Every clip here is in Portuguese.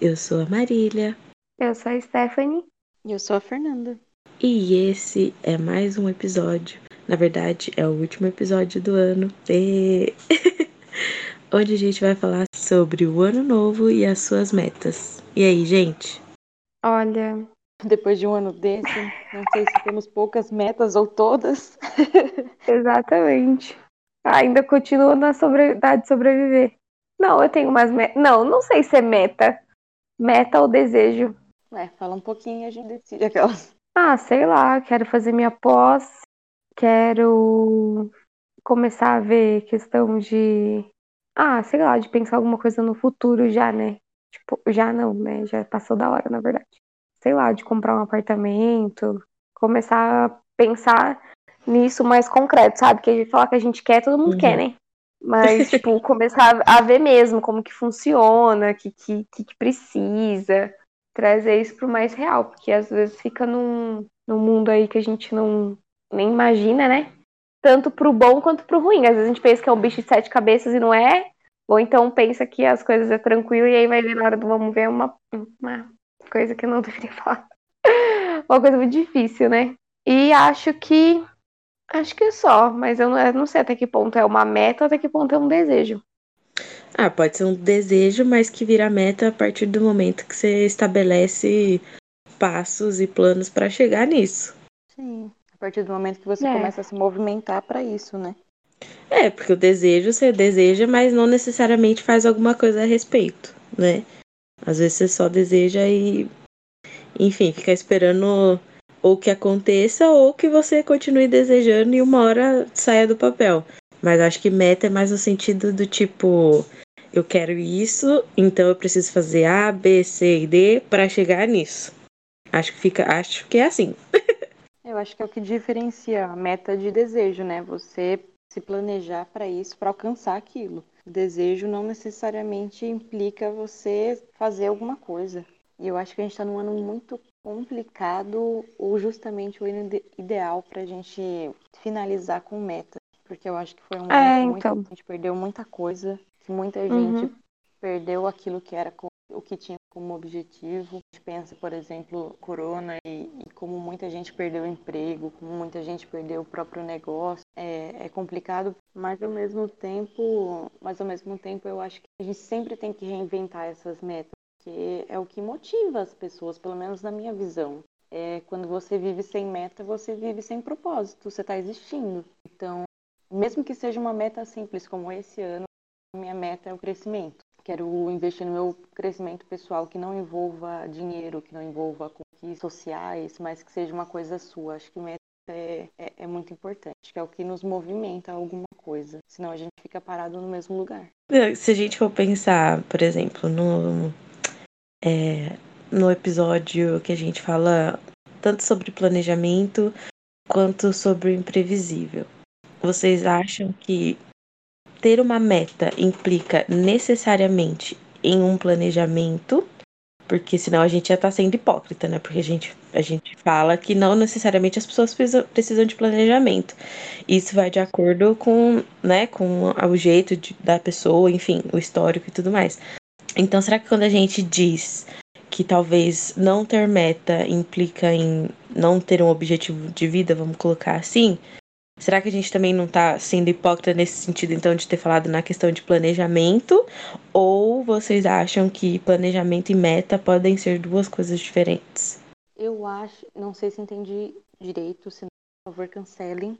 Eu sou a Marília. Eu sou a Stephanie. E eu sou a Fernanda. E esse é mais um episódio. Na verdade, é o último episódio do ano. E... Onde a gente vai falar sobre o ano novo e as suas metas. E aí, gente? Olha. Depois de um ano desse, não sei se temos poucas metas ou todas. Exatamente. Ainda continuo na sobre... de sobreviver. Não, eu tenho umas metas. Não, não sei se é meta. Meta ou desejo. É, fala um pouquinho e a gente decide aquelas. Ah, sei lá, quero fazer minha pós, quero começar a ver questão de. Ah, sei lá, de pensar alguma coisa no futuro já, né? Tipo, já não, né? Já passou da hora, na verdade. Sei lá, de comprar um apartamento, começar a pensar nisso mais concreto, sabe? Que a gente falar que a gente quer, todo mundo uhum. quer, né? Mas, tipo, começar a ver mesmo como que funciona, o que, que, que precisa, trazer isso pro mais real, porque às vezes fica num, num mundo aí que a gente não nem imagina, né? Tanto pro bom quanto pro ruim. Às vezes a gente pensa que é um bicho de sete cabeças e não é, ou então pensa que as coisas é tranquilo e aí vai ver na hora do vamos ver uma, uma coisa que eu não deveria falar. uma coisa muito difícil, né? E acho que Acho que é só, mas eu não, eu não sei até que ponto é uma meta, até que ponto é um desejo. Ah, pode ser um desejo, mas que vira meta a partir do momento que você estabelece passos e planos para chegar nisso. Sim, a partir do momento que você é. começa a se movimentar para isso, né? É, porque o desejo você deseja, mas não necessariamente faz alguma coisa a respeito, né? Às vezes você só deseja e, enfim, fica esperando ou que aconteça ou que você continue desejando e uma hora saia do papel. Mas acho que meta é mais no sentido do tipo, eu quero isso, então eu preciso fazer A, B, C e D para chegar nisso. Acho que fica, acho que é assim. eu acho que é o que diferencia a meta de desejo, né? Você se planejar para isso, para alcançar aquilo. O desejo não necessariamente implica você fazer alguma coisa. E eu acho que a gente está num ano muito complicado ou justamente o ideal para a gente finalizar com meta. Porque eu acho que foi um é, então. muito, a gente perdeu muita coisa, que muita gente uhum. perdeu aquilo que era o que tinha como objetivo. A gente pensa, por exemplo, corona e, e como muita gente perdeu o emprego, como muita gente perdeu o próprio negócio. É, é complicado, mas ao mesmo tempo, mas ao mesmo tempo eu acho que a gente sempre tem que reinventar essas metas porque é o que motiva as pessoas, pelo menos na minha visão. É quando você vive sem meta, você vive sem propósito, você está existindo. Então, mesmo que seja uma meta simples como esse ano, minha meta é o crescimento. Quero investir no meu crescimento pessoal que não envolva dinheiro, que não envolva conquistas sociais, mas que seja uma coisa sua. Acho que meta é, é, é, muito importante, que é o que nos movimenta a alguma coisa. Senão a gente fica parado no mesmo lugar. Se a gente for pensar, por exemplo, no, é, no episódio que a gente fala tanto sobre planejamento quanto sobre o imprevisível. Vocês acham que ter uma meta implica necessariamente em um planejamento? Porque senão a gente já está sendo hipócrita, né? Porque a gente, a gente fala que não necessariamente as pessoas precisam de planejamento. Isso vai de acordo com, né, com o jeito de, da pessoa, enfim, o histórico e tudo mais. Então, será que quando a gente diz que talvez não ter meta implica em não ter um objetivo de vida, vamos colocar assim, será que a gente também não está sendo hipócrita nesse sentido, então, de ter falado na questão de planejamento? Ou vocês acham que planejamento e meta podem ser duas coisas diferentes? Eu acho, não sei se entendi direito, se não, por favor, cancelem.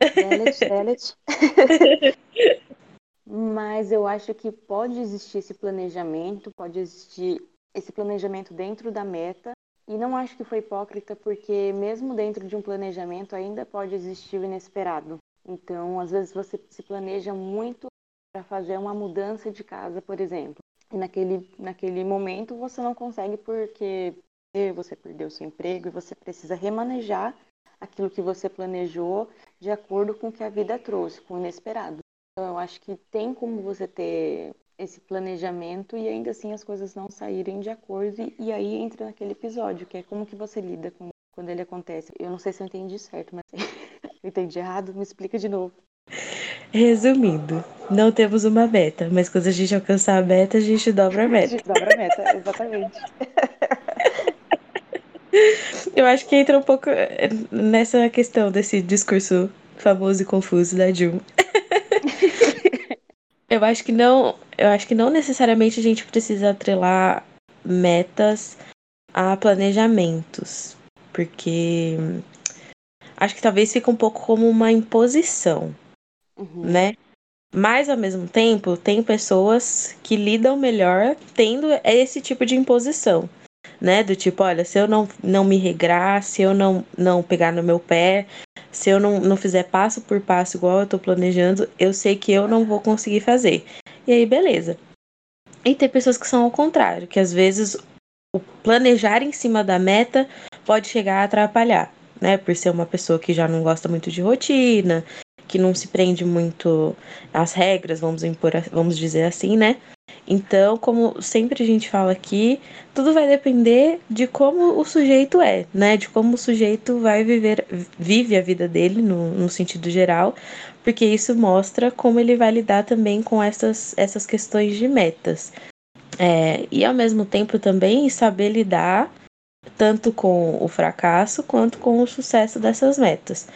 Delete, delete. Mas eu acho que pode existir esse planejamento, pode existir esse planejamento dentro da meta. E não acho que foi hipócrita, porque mesmo dentro de um planejamento ainda pode existir o inesperado. Então, às vezes você se planeja muito para fazer uma mudança de casa, por exemplo. E naquele, naquele momento você não consegue porque você perdeu seu emprego e você precisa remanejar aquilo que você planejou de acordo com o que a vida trouxe, com o inesperado. Então, eu acho que tem como você ter esse planejamento e ainda assim as coisas não saírem de acordo e, e aí entra naquele episódio, que é como que você lida com quando ele acontece. Eu não sei se eu entendi certo, mas eu entendi errado, me explica de novo. Resumindo, não temos uma meta, mas quando a gente alcançar a meta, a gente dobra a meta. A gente dobra a meta, exatamente. Eu acho que entra um pouco eh, nessa questão desse discurso famoso e confuso da Dilma. Eu acho que não, eu acho que não necessariamente a gente precisa atrelar metas a planejamentos, porque acho que talvez fique um pouco como uma imposição, uhum. né? Mas ao mesmo tempo, tem pessoas que lidam melhor tendo esse tipo de imposição né? Do tipo, olha, se eu não, não me regrar, se eu não, não pegar no meu pé, se eu não, não fizer passo por passo igual eu tô planejando, eu sei que eu não vou conseguir fazer. E aí, beleza. E tem pessoas que são ao contrário, que às vezes o planejar em cima da meta pode chegar a atrapalhar, né? Por ser uma pessoa que já não gosta muito de rotina, que não se prende muito às regras, vamos impor, vamos dizer assim, né? Então, como sempre a gente fala aqui, tudo vai depender de como o sujeito é, né? De como o sujeito vai viver, vive a vida dele no, no sentido geral, porque isso mostra como ele vai lidar também com essas, essas questões de metas. É, e ao mesmo tempo também saber lidar tanto com o fracasso quanto com o sucesso dessas metas.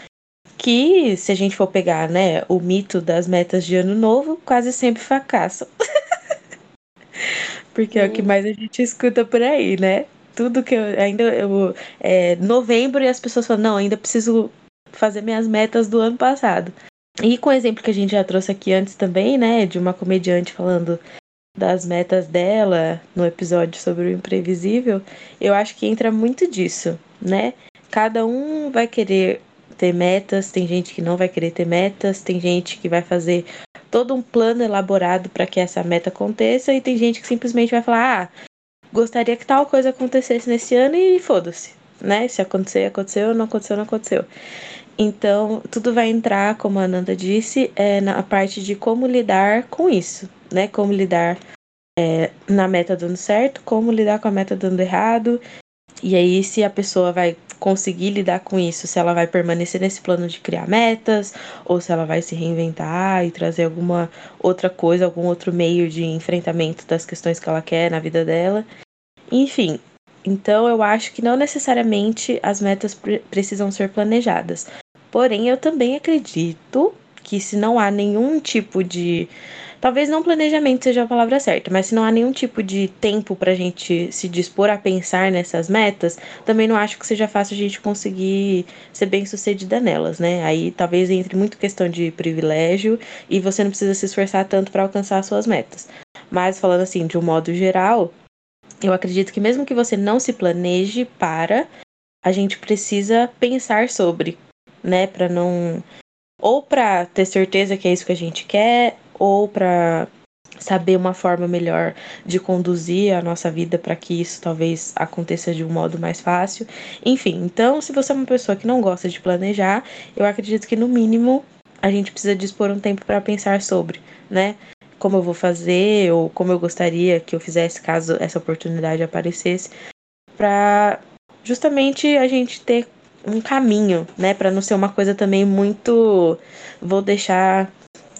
Que, se a gente for pegar né, o mito das metas de ano novo, quase sempre fracassam. Porque é o que mais a gente escuta por aí, né? Tudo que eu. Ainda eu. É, novembro e as pessoas falam, não, ainda preciso fazer minhas metas do ano passado. E com o exemplo que a gente já trouxe aqui antes também, né? De uma comediante falando das metas dela no episódio sobre o imprevisível, eu acho que entra muito disso, né? Cada um vai querer ter metas, tem gente que não vai querer ter metas, tem gente que vai fazer todo um plano elaborado para que essa meta aconteça e tem gente que simplesmente vai falar: "Ah, gostaria que tal coisa acontecesse nesse ano e foda-se", né? Se acontecer, aconteceu, não aconteceu, não aconteceu. Então, tudo vai entrar, como a Ananda disse, é, na parte de como lidar com isso, né? Como lidar é, na meta dando certo, como lidar com a meta dando errado. E aí, se a pessoa vai conseguir lidar com isso, se ela vai permanecer nesse plano de criar metas, ou se ela vai se reinventar e trazer alguma outra coisa, algum outro meio de enfrentamento das questões que ela quer na vida dela. Enfim, então eu acho que não necessariamente as metas pre precisam ser planejadas. Porém, eu também acredito que se não há nenhum tipo de Talvez não planejamento seja a palavra certa, mas se não há nenhum tipo de tempo para a gente se dispor a pensar nessas metas, também não acho que seja fácil a gente conseguir ser bem sucedida nelas, né? Aí talvez entre muito questão de privilégio e você não precisa se esforçar tanto para alcançar as suas metas. Mas falando assim, de um modo geral, eu acredito que mesmo que você não se planeje para, a gente precisa pensar sobre, né, para não ou para ter certeza que é isso que a gente quer, ou para saber uma forma melhor de conduzir a nossa vida para que isso talvez aconteça de um modo mais fácil. Enfim, então, se você é uma pessoa que não gosta de planejar, eu acredito que no mínimo a gente precisa dispor um tempo para pensar sobre, né? Como eu vou fazer ou como eu gostaria que eu fizesse caso essa oportunidade aparecesse, para justamente a gente ter um caminho, né, para não ser uma coisa também muito vou deixar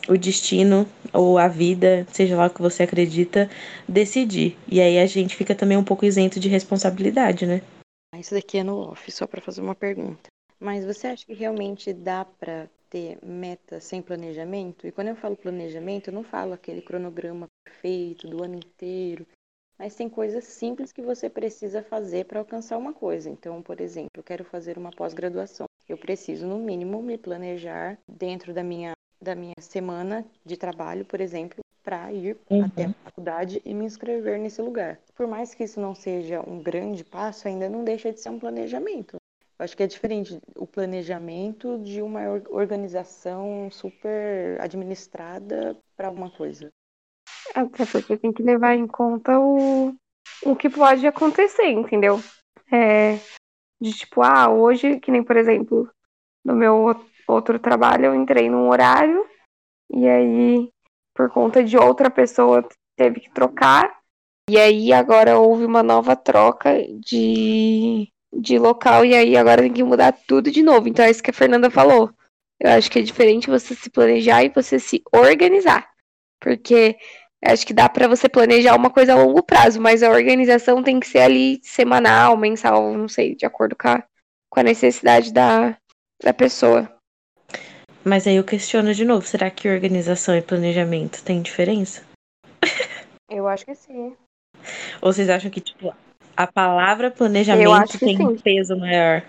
o destino ou a vida, seja lá o que você acredita, decidir. E aí a gente fica também um pouco isento de responsabilidade, né? Isso daqui é no off, só para fazer uma pergunta. Mas você acha que realmente dá para ter meta sem planejamento? E quando eu falo planejamento, eu não falo aquele cronograma perfeito do ano inteiro, mas tem coisas simples que você precisa fazer para alcançar uma coisa. Então, por exemplo, eu quero fazer uma pós-graduação. Eu preciso, no mínimo, me planejar dentro da minha da minha semana de trabalho, por exemplo, para ir uhum. até a faculdade e me inscrever nesse lugar. Por mais que isso não seja um grande passo, ainda não deixa de ser um planejamento. Eu acho que é diferente o planejamento de uma organização super administrada para alguma coisa. Até porque tem que levar em conta o, o que pode acontecer, entendeu? É, de tipo, ah, hoje, que nem por exemplo, no meu outro trabalho, eu entrei num horário e aí, por conta de outra pessoa, teve que trocar. E aí agora houve uma nova troca de, de local e aí agora tem que mudar tudo de novo. Então é isso que a Fernanda falou. Eu acho que é diferente você se planejar e você se organizar. Porque acho que dá para você planejar uma coisa a longo prazo, mas a organização tem que ser ali semanal, mensal, não sei, de acordo com a, com a necessidade da, da pessoa. Mas aí eu questiono de novo, será que organização e planejamento tem diferença? Eu acho que sim. Ou vocês acham que, tipo, a palavra planejamento tem sim. um peso maior?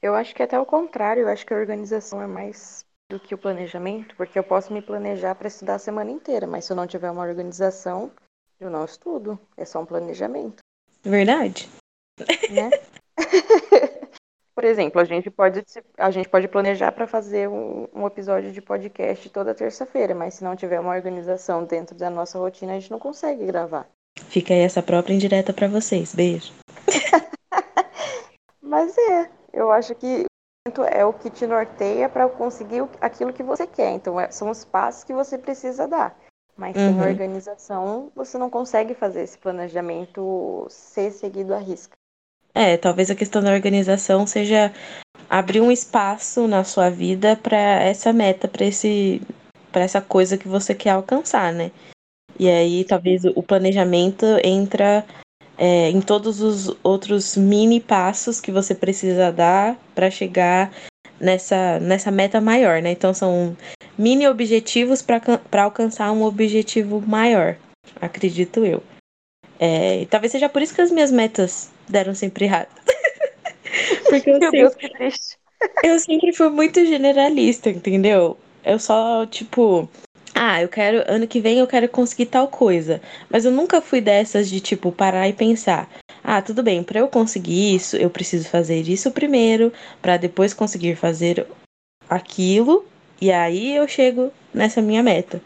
Eu acho que é até o contrário, eu acho que a organização é mais do que o planejamento, porque eu posso me planejar para estudar a semana inteira, mas se eu não tiver uma organização, eu não estudo, é só um planejamento. Verdade. Né? Por exemplo, a gente pode, a gente pode planejar para fazer um, um, episódio de podcast toda terça-feira, mas se não tiver uma organização dentro da nossa rotina, a gente não consegue gravar. Fica aí essa própria indireta para vocês. Beijo. mas é, eu acho que é o que te norteia para conseguir aquilo que você quer. Então, é, são os passos que você precisa dar. Mas uhum. sem organização, você não consegue fazer esse planejamento ser seguido à risca. É, talvez a questão da organização seja abrir um espaço na sua vida para essa meta, para esse para essa coisa que você quer alcançar, né? E aí talvez o planejamento entra é, em todos os outros mini passos que você precisa dar para chegar nessa, nessa meta maior, né? Então são mini objetivos para alcançar um objetivo maior, acredito eu. É, talvez seja por isso que as minhas metas deram sempre errado. Porque eu Meu sempre, Deus, que triste. eu sempre fui muito generalista, entendeu? Eu só, tipo, ah, eu quero, ano que vem eu quero conseguir tal coisa. Mas eu nunca fui dessas de, tipo, parar e pensar. Ah, tudo bem, para eu conseguir isso, eu preciso fazer isso primeiro, para depois conseguir fazer aquilo, e aí eu chego nessa minha meta.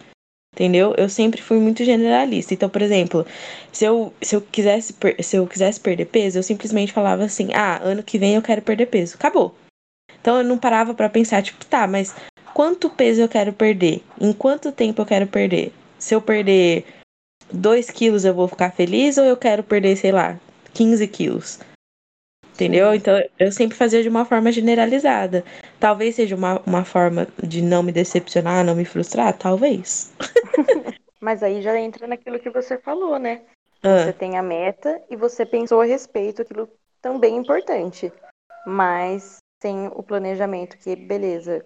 Entendeu? Eu sempre fui muito generalista. Então, por exemplo, se eu, se eu, quisesse, se eu quisesse perder peso, eu simplesmente falava assim: ah, ano que vem eu quero perder peso. Acabou. Então eu não parava para pensar, tipo, tá, mas quanto peso eu quero perder? Em quanto tempo eu quero perder? Se eu perder 2 quilos, eu vou ficar feliz ou eu quero perder, sei lá, 15 quilos? Entendeu? Então eu sempre fazia de uma forma generalizada. Talvez seja uma, uma forma de não me decepcionar, não me frustrar, talvez. Mas aí já entra naquilo que você falou, né? Ah. Você tem a meta e você pensou a respeito, aquilo também é importante. Mas tem o planejamento, que beleza,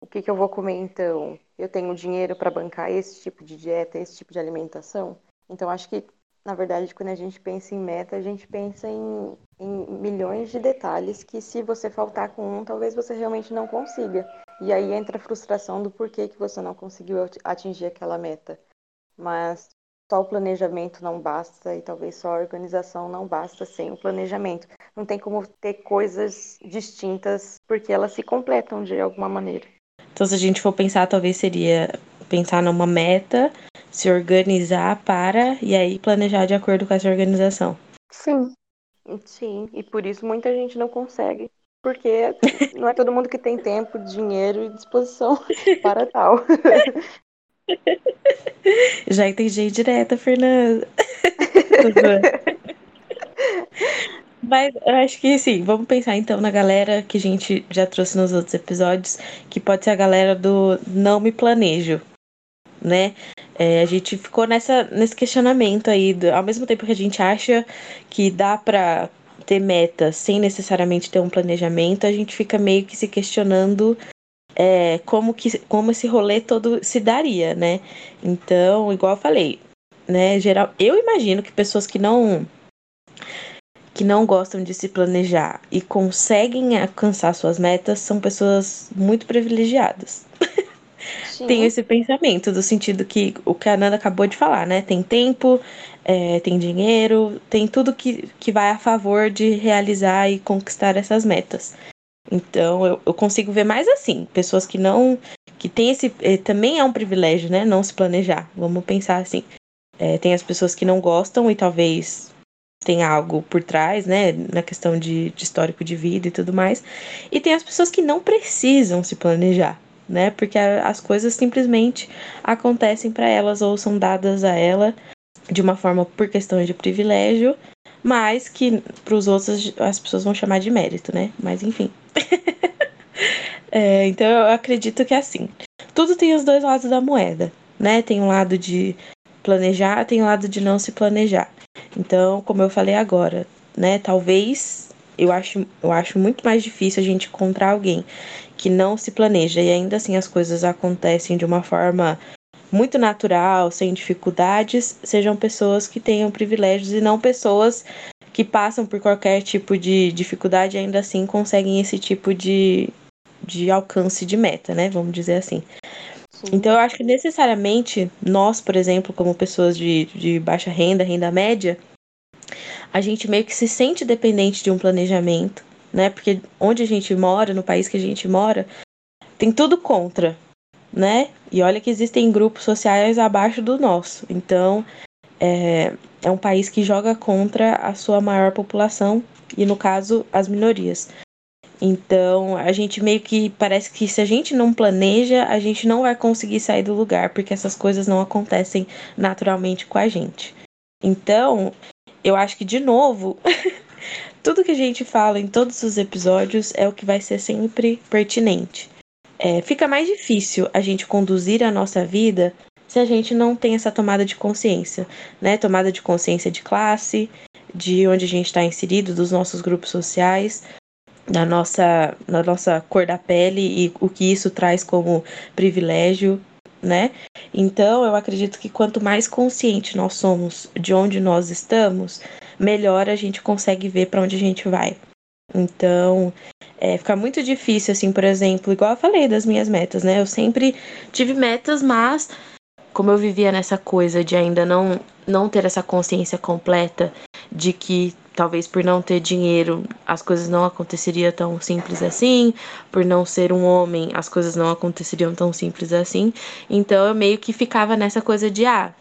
o que, que eu vou comer então? Eu tenho dinheiro para bancar esse tipo de dieta, esse tipo de alimentação? Então, acho que, na verdade, quando a gente pensa em meta, a gente pensa em, em milhões de detalhes que, se você faltar com um, talvez você realmente não consiga. E aí entra a frustração do porquê que você não conseguiu atingir aquela meta. Mas só o planejamento não basta e talvez só a organização não basta sem o planejamento. Não tem como ter coisas distintas porque elas se completam de alguma maneira. Então, se a gente for pensar, talvez seria pensar numa meta, se organizar para e aí planejar de acordo com essa organização. Sim. Sim, e por isso muita gente não consegue, porque não é todo mundo que tem tempo, dinheiro e disposição para tal. Já entendi direta, Fernanda. Mas eu acho que sim, vamos pensar então na galera que a gente já trouxe nos outros episódios, que pode ser a galera do não me planejo, né? É, a gente ficou nessa, nesse questionamento aí, do, ao mesmo tempo que a gente acha que dá pra ter metas sem necessariamente ter um planejamento, a gente fica meio que se questionando é, como, que, como esse rolê todo se daria, né? Então, igual eu falei, né? Geral, eu imagino que pessoas que não que não gostam de se planejar e conseguem alcançar suas metas são pessoas muito privilegiadas. Tem esse pensamento, do sentido que o que a Nanda acabou de falar, né? Tem tempo, é, tem dinheiro, tem tudo que, que vai a favor de realizar e conquistar essas metas. Então eu, eu consigo ver mais assim, pessoas que não. que tem esse. Eh, também é um privilégio, né? Não se planejar. Vamos pensar assim. É, tem as pessoas que não gostam e talvez tem algo por trás, né, na questão de, de, histórico de vida e tudo mais. E tem as pessoas que não precisam se planejar, né, porque as coisas simplesmente acontecem para elas ou são dadas a ela de uma forma por questão de privilégio, mas que para os outros as pessoas vão chamar de mérito, né? Mas enfim. É, então eu acredito que é assim. Tudo tem os dois lados da moeda, né? Tem um lado de planejar, tem um lado de não se planejar. Então, como eu falei agora, né? Talvez eu acho, eu acho muito mais difícil a gente encontrar alguém que não se planeja e ainda assim as coisas acontecem de uma forma muito natural, sem dificuldades, sejam pessoas que tenham privilégios e não pessoas que passam por qualquer tipo de dificuldade e ainda assim conseguem esse tipo de, de alcance de meta, né? Vamos dizer assim. Sim. Então eu acho que necessariamente nós, por exemplo, como pessoas de, de baixa renda, renda média, a gente meio que se sente dependente de um planejamento, né? Porque onde a gente mora, no país que a gente mora, tem tudo contra, né? E olha que existem grupos sociais abaixo do nosso. Então, é, é um país que joga contra a sua maior população e, no caso, as minorias. Então, a gente meio que parece que se a gente não planeja, a gente não vai conseguir sair do lugar, porque essas coisas não acontecem naturalmente com a gente. Então, eu acho que, de novo, tudo que a gente fala em todos os episódios é o que vai ser sempre pertinente. É, fica mais difícil a gente conduzir a nossa vida se a gente não tem essa tomada de consciência, né? Tomada de consciência de classe, de onde a gente está inserido, dos nossos grupos sociais, da nossa, da nossa cor da pele e o que isso traz como privilégio, né? Então, eu acredito que quanto mais consciente nós somos de onde nós estamos, melhor a gente consegue ver para onde a gente vai. Então, é, fica muito difícil, assim, por exemplo, igual eu falei das minhas metas, né? Eu sempre tive metas, mas como eu vivia nessa coisa de ainda não, não ter essa consciência completa de que talvez por não ter dinheiro as coisas não aconteceriam tão simples assim, por não ser um homem as coisas não aconteceriam tão simples assim. Então eu meio que ficava nessa coisa de ah,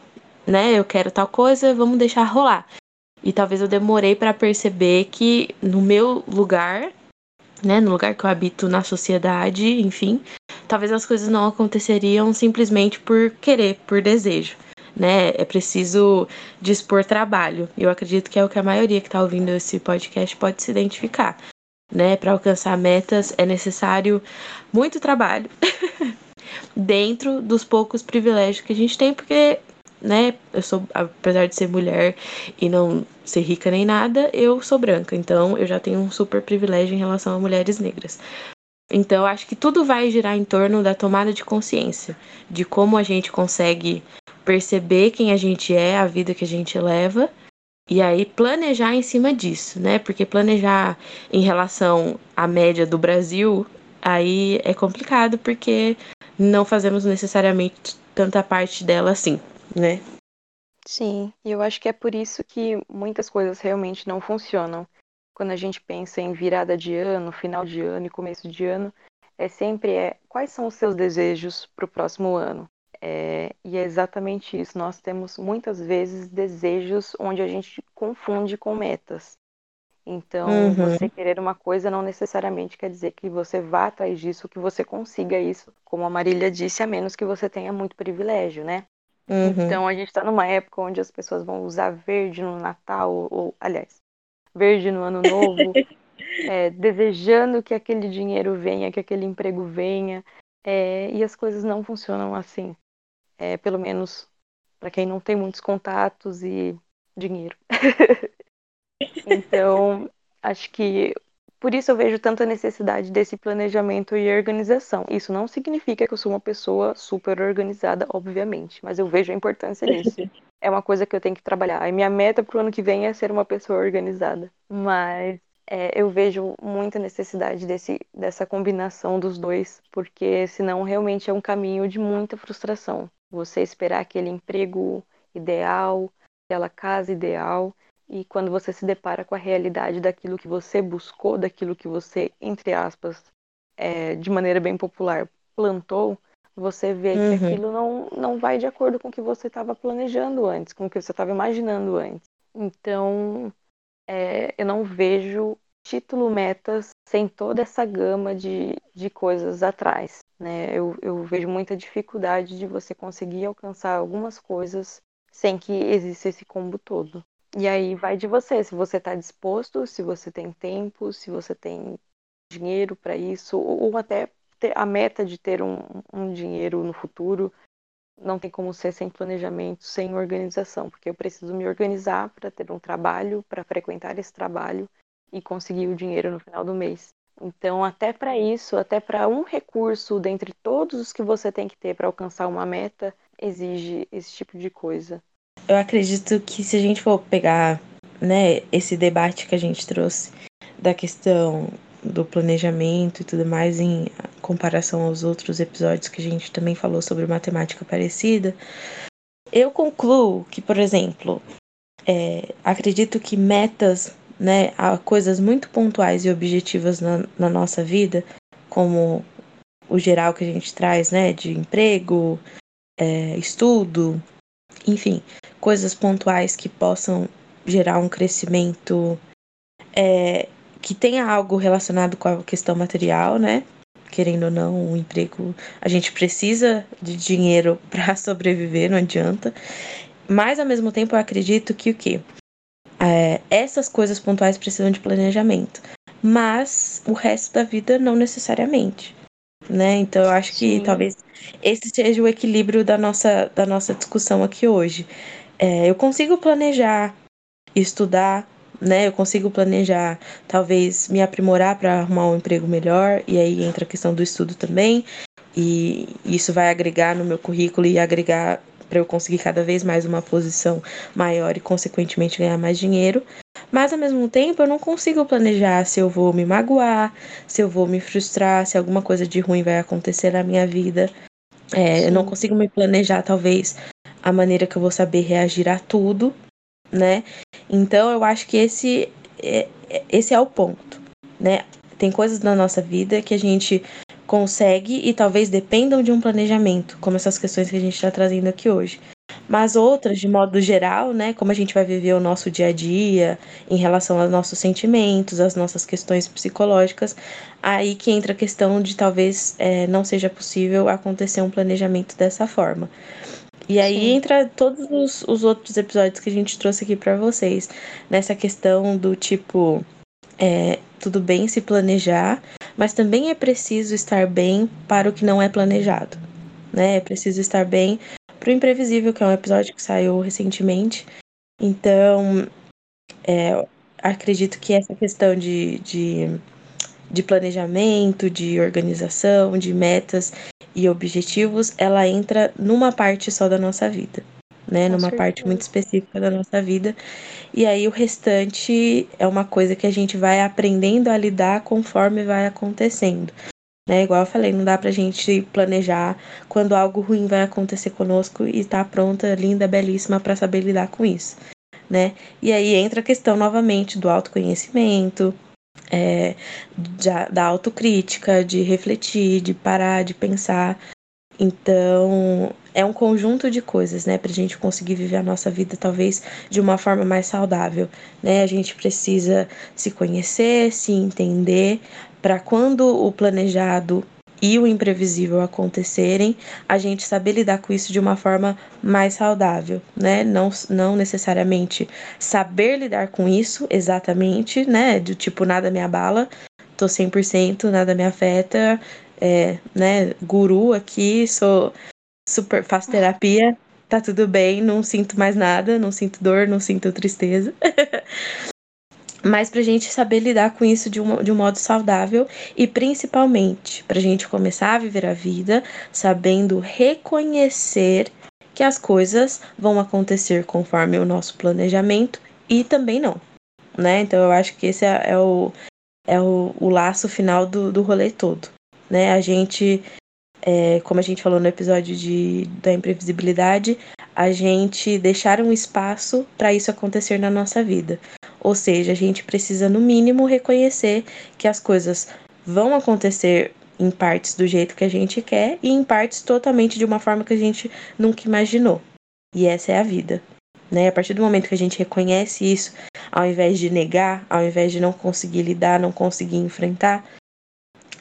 né, eu quero tal coisa, vamos deixar rolar. E talvez eu demorei para perceber que no meu lugar né, no lugar que eu habito na sociedade, enfim, talvez as coisas não aconteceriam simplesmente por querer, por desejo, né? É preciso dispor trabalho. Eu acredito que é o que a maioria que está ouvindo esse podcast pode se identificar, né? Para alcançar metas é necessário muito trabalho. dentro dos poucos privilégios que a gente tem, porque né? Eu sou, apesar de ser mulher e não ser rica nem nada, eu sou branca. Então eu já tenho um super privilégio em relação a mulheres negras. Então acho que tudo vai girar em torno da tomada de consciência, de como a gente consegue perceber quem a gente é, a vida que a gente leva. E aí planejar em cima disso, né? Porque planejar em relação à média do Brasil, aí é complicado porque não fazemos necessariamente tanta parte dela assim né? Sim, e eu acho que é por isso que muitas coisas realmente não funcionam. Quando a gente pensa em virada de ano, final de ano e começo de ano, é sempre é quais são os seus desejos para o próximo ano. É, e é exatamente isso. Nós temos muitas vezes desejos onde a gente confunde com metas. Então, uhum. você querer uma coisa não necessariamente quer dizer que você vá atrás disso, que você consiga isso, como a Marília disse, a menos que você tenha muito privilégio, né? Uhum. Então a gente está numa época onde as pessoas vão usar verde no Natal, ou, aliás, verde no Ano Novo, é, desejando que aquele dinheiro venha, que aquele emprego venha, é, e as coisas não funcionam assim. É, pelo menos para quem não tem muitos contatos e dinheiro. então, acho que por isso eu vejo tanta necessidade desse planejamento e organização. Isso não significa que eu sou uma pessoa super organizada, obviamente, mas eu vejo a importância nisso. É uma coisa que eu tenho que trabalhar. A minha meta para o ano que vem é ser uma pessoa organizada. Mas é, eu vejo muita necessidade desse, dessa combinação dos dois, porque senão realmente é um caminho de muita frustração. Você esperar aquele emprego ideal, aquela casa ideal, e quando você se depara com a realidade daquilo que você buscou, daquilo que você, entre aspas, é, de maneira bem popular, plantou, você vê uhum. que aquilo não, não vai de acordo com o que você estava planejando antes, com o que você estava imaginando antes. Então, é, eu não vejo título metas sem toda essa gama de, de coisas atrás. Né? Eu, eu vejo muita dificuldade de você conseguir alcançar algumas coisas sem que exista esse combo todo. E aí vai de você, se você está disposto, se você tem tempo, se você tem dinheiro para isso, ou, até ter a meta de ter um, um dinheiro no futuro não tem como ser sem planejamento, sem organização, porque eu preciso me organizar para ter um trabalho, para frequentar esse trabalho e conseguir o dinheiro no final do mês. Então, até para isso, até para um recurso dentre todos os que você tem que ter para alcançar uma meta, exige esse tipo de coisa. Eu acredito que se a gente for pegar, né, esse debate que a gente trouxe da questão do planejamento e tudo mais em comparação aos outros episódios que a gente também falou sobre matemática parecida, eu concluo que, por exemplo, é, acredito que metas, né, coisas muito pontuais e objetivas na, na nossa vida, como o geral que a gente traz, né, de emprego, é, estudo, enfim, coisas pontuais que possam gerar um crescimento é, que tenha algo relacionado com a questão material, né? Querendo ou não, o um emprego, a gente precisa de dinheiro para sobreviver, não adianta. Mas ao mesmo tempo eu acredito que o quê? É, essas coisas pontuais precisam de planejamento, mas o resto da vida não necessariamente, né? Então eu acho que Sim. talvez esse seja o equilíbrio da nossa, da nossa discussão aqui hoje. É, eu consigo planejar, estudar, né? Eu consigo planejar, talvez me aprimorar para arrumar um emprego melhor, e aí entra a questão do estudo também, e isso vai agregar no meu currículo e agregar para eu conseguir cada vez mais uma posição maior e consequentemente ganhar mais dinheiro. Mas ao mesmo tempo eu não consigo planejar se eu vou me magoar, se eu vou me frustrar, se alguma coisa de ruim vai acontecer na minha vida. É, eu não consigo me planejar, talvez, a maneira que eu vou saber reagir a tudo, né? Então eu acho que esse é, esse é o ponto, né? Tem coisas na nossa vida que a gente consegue e talvez dependam de um planejamento, como essas questões que a gente está trazendo aqui hoje. Mas outras, de modo geral, né, como a gente vai viver o nosso dia a dia em relação aos nossos sentimentos, às nossas questões psicológicas, aí que entra a questão de talvez é, não seja possível acontecer um planejamento dessa forma. E aí Sim. entra todos os, os outros episódios que a gente trouxe aqui para vocês. Nessa questão do tipo, é, tudo bem se planejar, mas também é preciso estar bem para o que não é planejado. Né? É preciso estar bem para o imprevisível, que é um episódio que saiu recentemente. Então, é, acredito que essa questão de, de, de planejamento, de organização, de metas e objetivos, ela entra numa parte só da nossa vida, né? Com numa certeza. parte muito específica da nossa vida. E aí o restante é uma coisa que a gente vai aprendendo a lidar conforme vai acontecendo. Né? Igual eu falei, não dá pra gente planejar quando algo ruim vai acontecer conosco e estar tá pronta, linda, belíssima para saber lidar com isso. Né? E aí entra a questão novamente do autoconhecimento, é, da autocrítica, de refletir, de parar, de pensar. Então, é um conjunto de coisas, né, para a gente conseguir viver a nossa vida talvez de uma forma mais saudável, né? A gente precisa se conhecer, se entender, para quando o planejado e o imprevisível acontecerem, a gente saber lidar com isso de uma forma mais saudável, né? Não, não necessariamente saber lidar com isso exatamente, né? Do tipo, nada me abala, tô 100%, nada me afeta, é, né? Guru aqui, sou super, faço terapia, tá tudo bem, não sinto mais nada, não sinto dor, não sinto tristeza. mas para a gente saber lidar com isso de um, de um modo saudável e principalmente para a gente começar a viver a vida sabendo reconhecer que as coisas vão acontecer conforme o nosso planejamento e também não, né? Então eu acho que esse é, é o, é o, o laço final do, do rolê todo, né? A gente, é, como a gente falou no episódio de, da imprevisibilidade, a gente deixar um espaço para isso acontecer na nossa vida. Ou seja, a gente precisa, no mínimo, reconhecer que as coisas vão acontecer em partes do jeito que a gente quer e em partes totalmente de uma forma que a gente nunca imaginou. E essa é a vida. Né? A partir do momento que a gente reconhece isso, ao invés de negar, ao invés de não conseguir lidar, não conseguir enfrentar,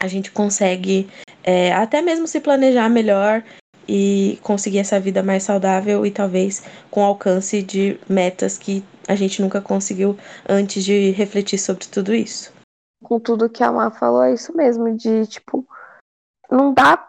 a gente consegue é, até mesmo se planejar melhor e conseguir essa vida mais saudável e talvez com alcance de metas que a gente nunca conseguiu antes de refletir sobre tudo isso. Com tudo que a Má falou, é isso mesmo, de tipo, não dá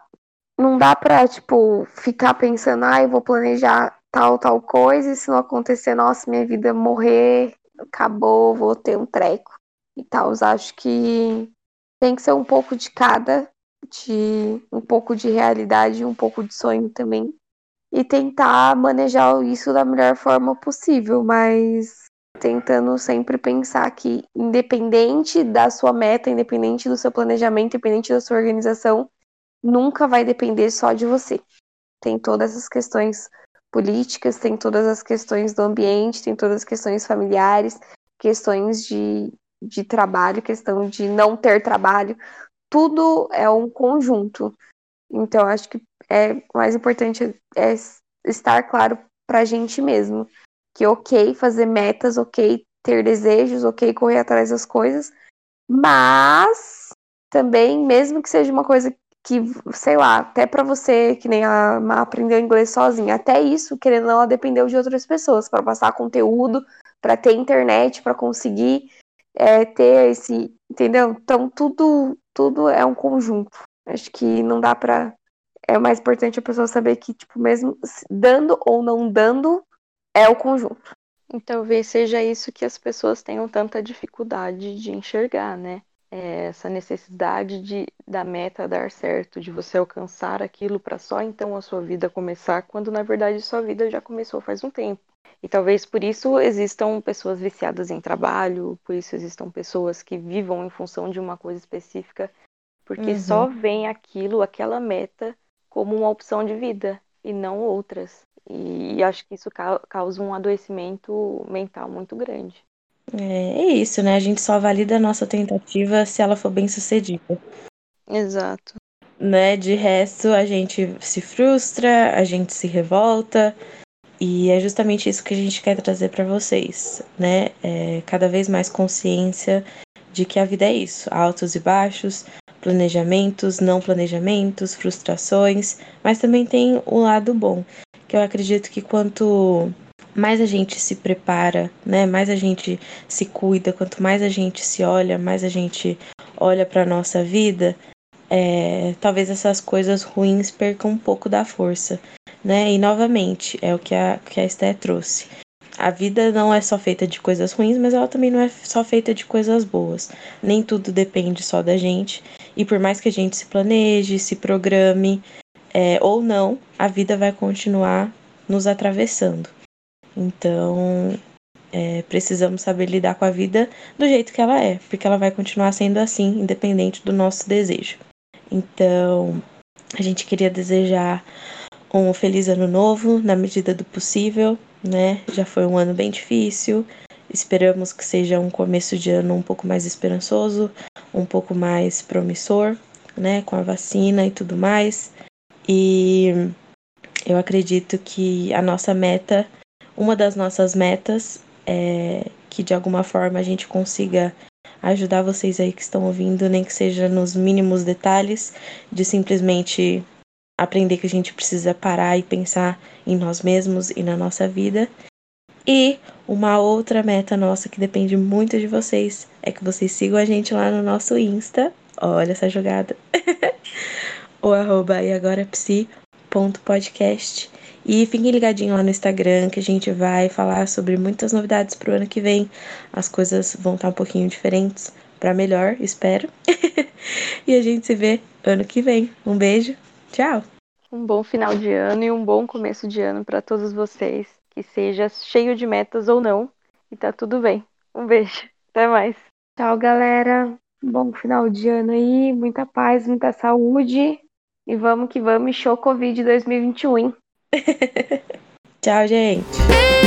não dá pra, tipo, ficar pensando, ah, eu vou planejar tal, tal coisa, e se não acontecer, nossa, minha vida morrer, acabou, vou ter um treco e tal. Acho que tem que ser um pouco de cada, de um pouco de realidade, um pouco de sonho também. E tentar manejar isso da melhor forma possível, mas tentando sempre pensar que, independente da sua meta, independente do seu planejamento, independente da sua organização, nunca vai depender só de você. Tem todas as questões políticas, tem todas as questões do ambiente, tem todas as questões familiares, questões de, de trabalho, questão de não ter trabalho. Tudo é um conjunto. Então, acho que é mais importante é estar claro para a gente mesmo que ok fazer metas, ok ter desejos, ok correr atrás das coisas, mas também, mesmo que seja uma coisa que, sei lá, até para você, que nem a aprendeu inglês sozinha, até isso, querendo ou não, ela dependeu de outras pessoas para passar conteúdo, para ter internet, para conseguir é, ter esse, entendeu? Então tudo, tudo é um conjunto. Acho que não dá para é mais importante a pessoa saber que, tipo, mesmo dando ou não dando, é o conjunto. Talvez seja isso que as pessoas tenham tanta dificuldade de enxergar, né? é, essa necessidade de da meta dar certo, de você alcançar aquilo para só então a sua vida começar, quando na verdade sua vida já começou faz um tempo. E talvez por isso existam pessoas viciadas em trabalho, por isso existam pessoas que vivam em função de uma coisa específica, porque uhum. só vem aquilo, aquela meta, como uma opção de vida e não outras. E acho que isso causa um adoecimento mental muito grande. É, é isso, né? A gente só valida a nossa tentativa se ela for bem sucedida. Exato. Né? De resto, a gente se frustra, a gente se revolta. E é justamente isso que a gente quer trazer para vocês, né? É cada vez mais consciência de que a vida é isso, altos e baixos, planejamentos, não planejamentos, frustrações, mas também tem o lado bom, que eu acredito que quanto mais a gente se prepara, né? Mais a gente se cuida, quanto mais a gente se olha, mais a gente olha para nossa vida, é, talvez essas coisas ruins percam um pouco da força, né? E novamente, é o que a, que a Esté trouxe. A vida não é só feita de coisas ruins, mas ela também não é só feita de coisas boas. Nem tudo depende só da gente. E por mais que a gente se planeje, se programe, é, ou não, a vida vai continuar nos atravessando. Então, é, precisamos saber lidar com a vida do jeito que ela é, porque ela vai continuar sendo assim, independente do nosso desejo. Então, a gente queria desejar um feliz ano novo, na medida do possível, né? Já foi um ano bem difícil. Esperamos que seja um começo de ano um pouco mais esperançoso, um pouco mais promissor, né? Com a vacina e tudo mais. E eu acredito que a nossa meta uma das nossas metas é que de alguma forma a gente consiga ajudar vocês aí que estão ouvindo, nem que seja nos mínimos detalhes, de simplesmente aprender que a gente precisa parar e pensar em nós mesmos e na nossa vida. E uma outra meta nossa que depende muito de vocês é que vocês sigam a gente lá no nosso Insta. Olha essa jogada. o arroba e agora psi.podcast e fiquem ligadinhos lá no Instagram que a gente vai falar sobre muitas novidades pro ano que vem. As coisas vão estar um pouquinho diferentes para melhor, espero. e a gente se vê ano que vem. Um beijo. Tchau. Um bom final de ano e um bom começo de ano para todos vocês. Que seja cheio de metas ou não. E tá tudo bem. Um beijo. Até mais. Tchau, galera. Bom final de ano aí. Muita paz, muita saúde. E vamos que vamos. Show Covid 2021. Tchau, gente.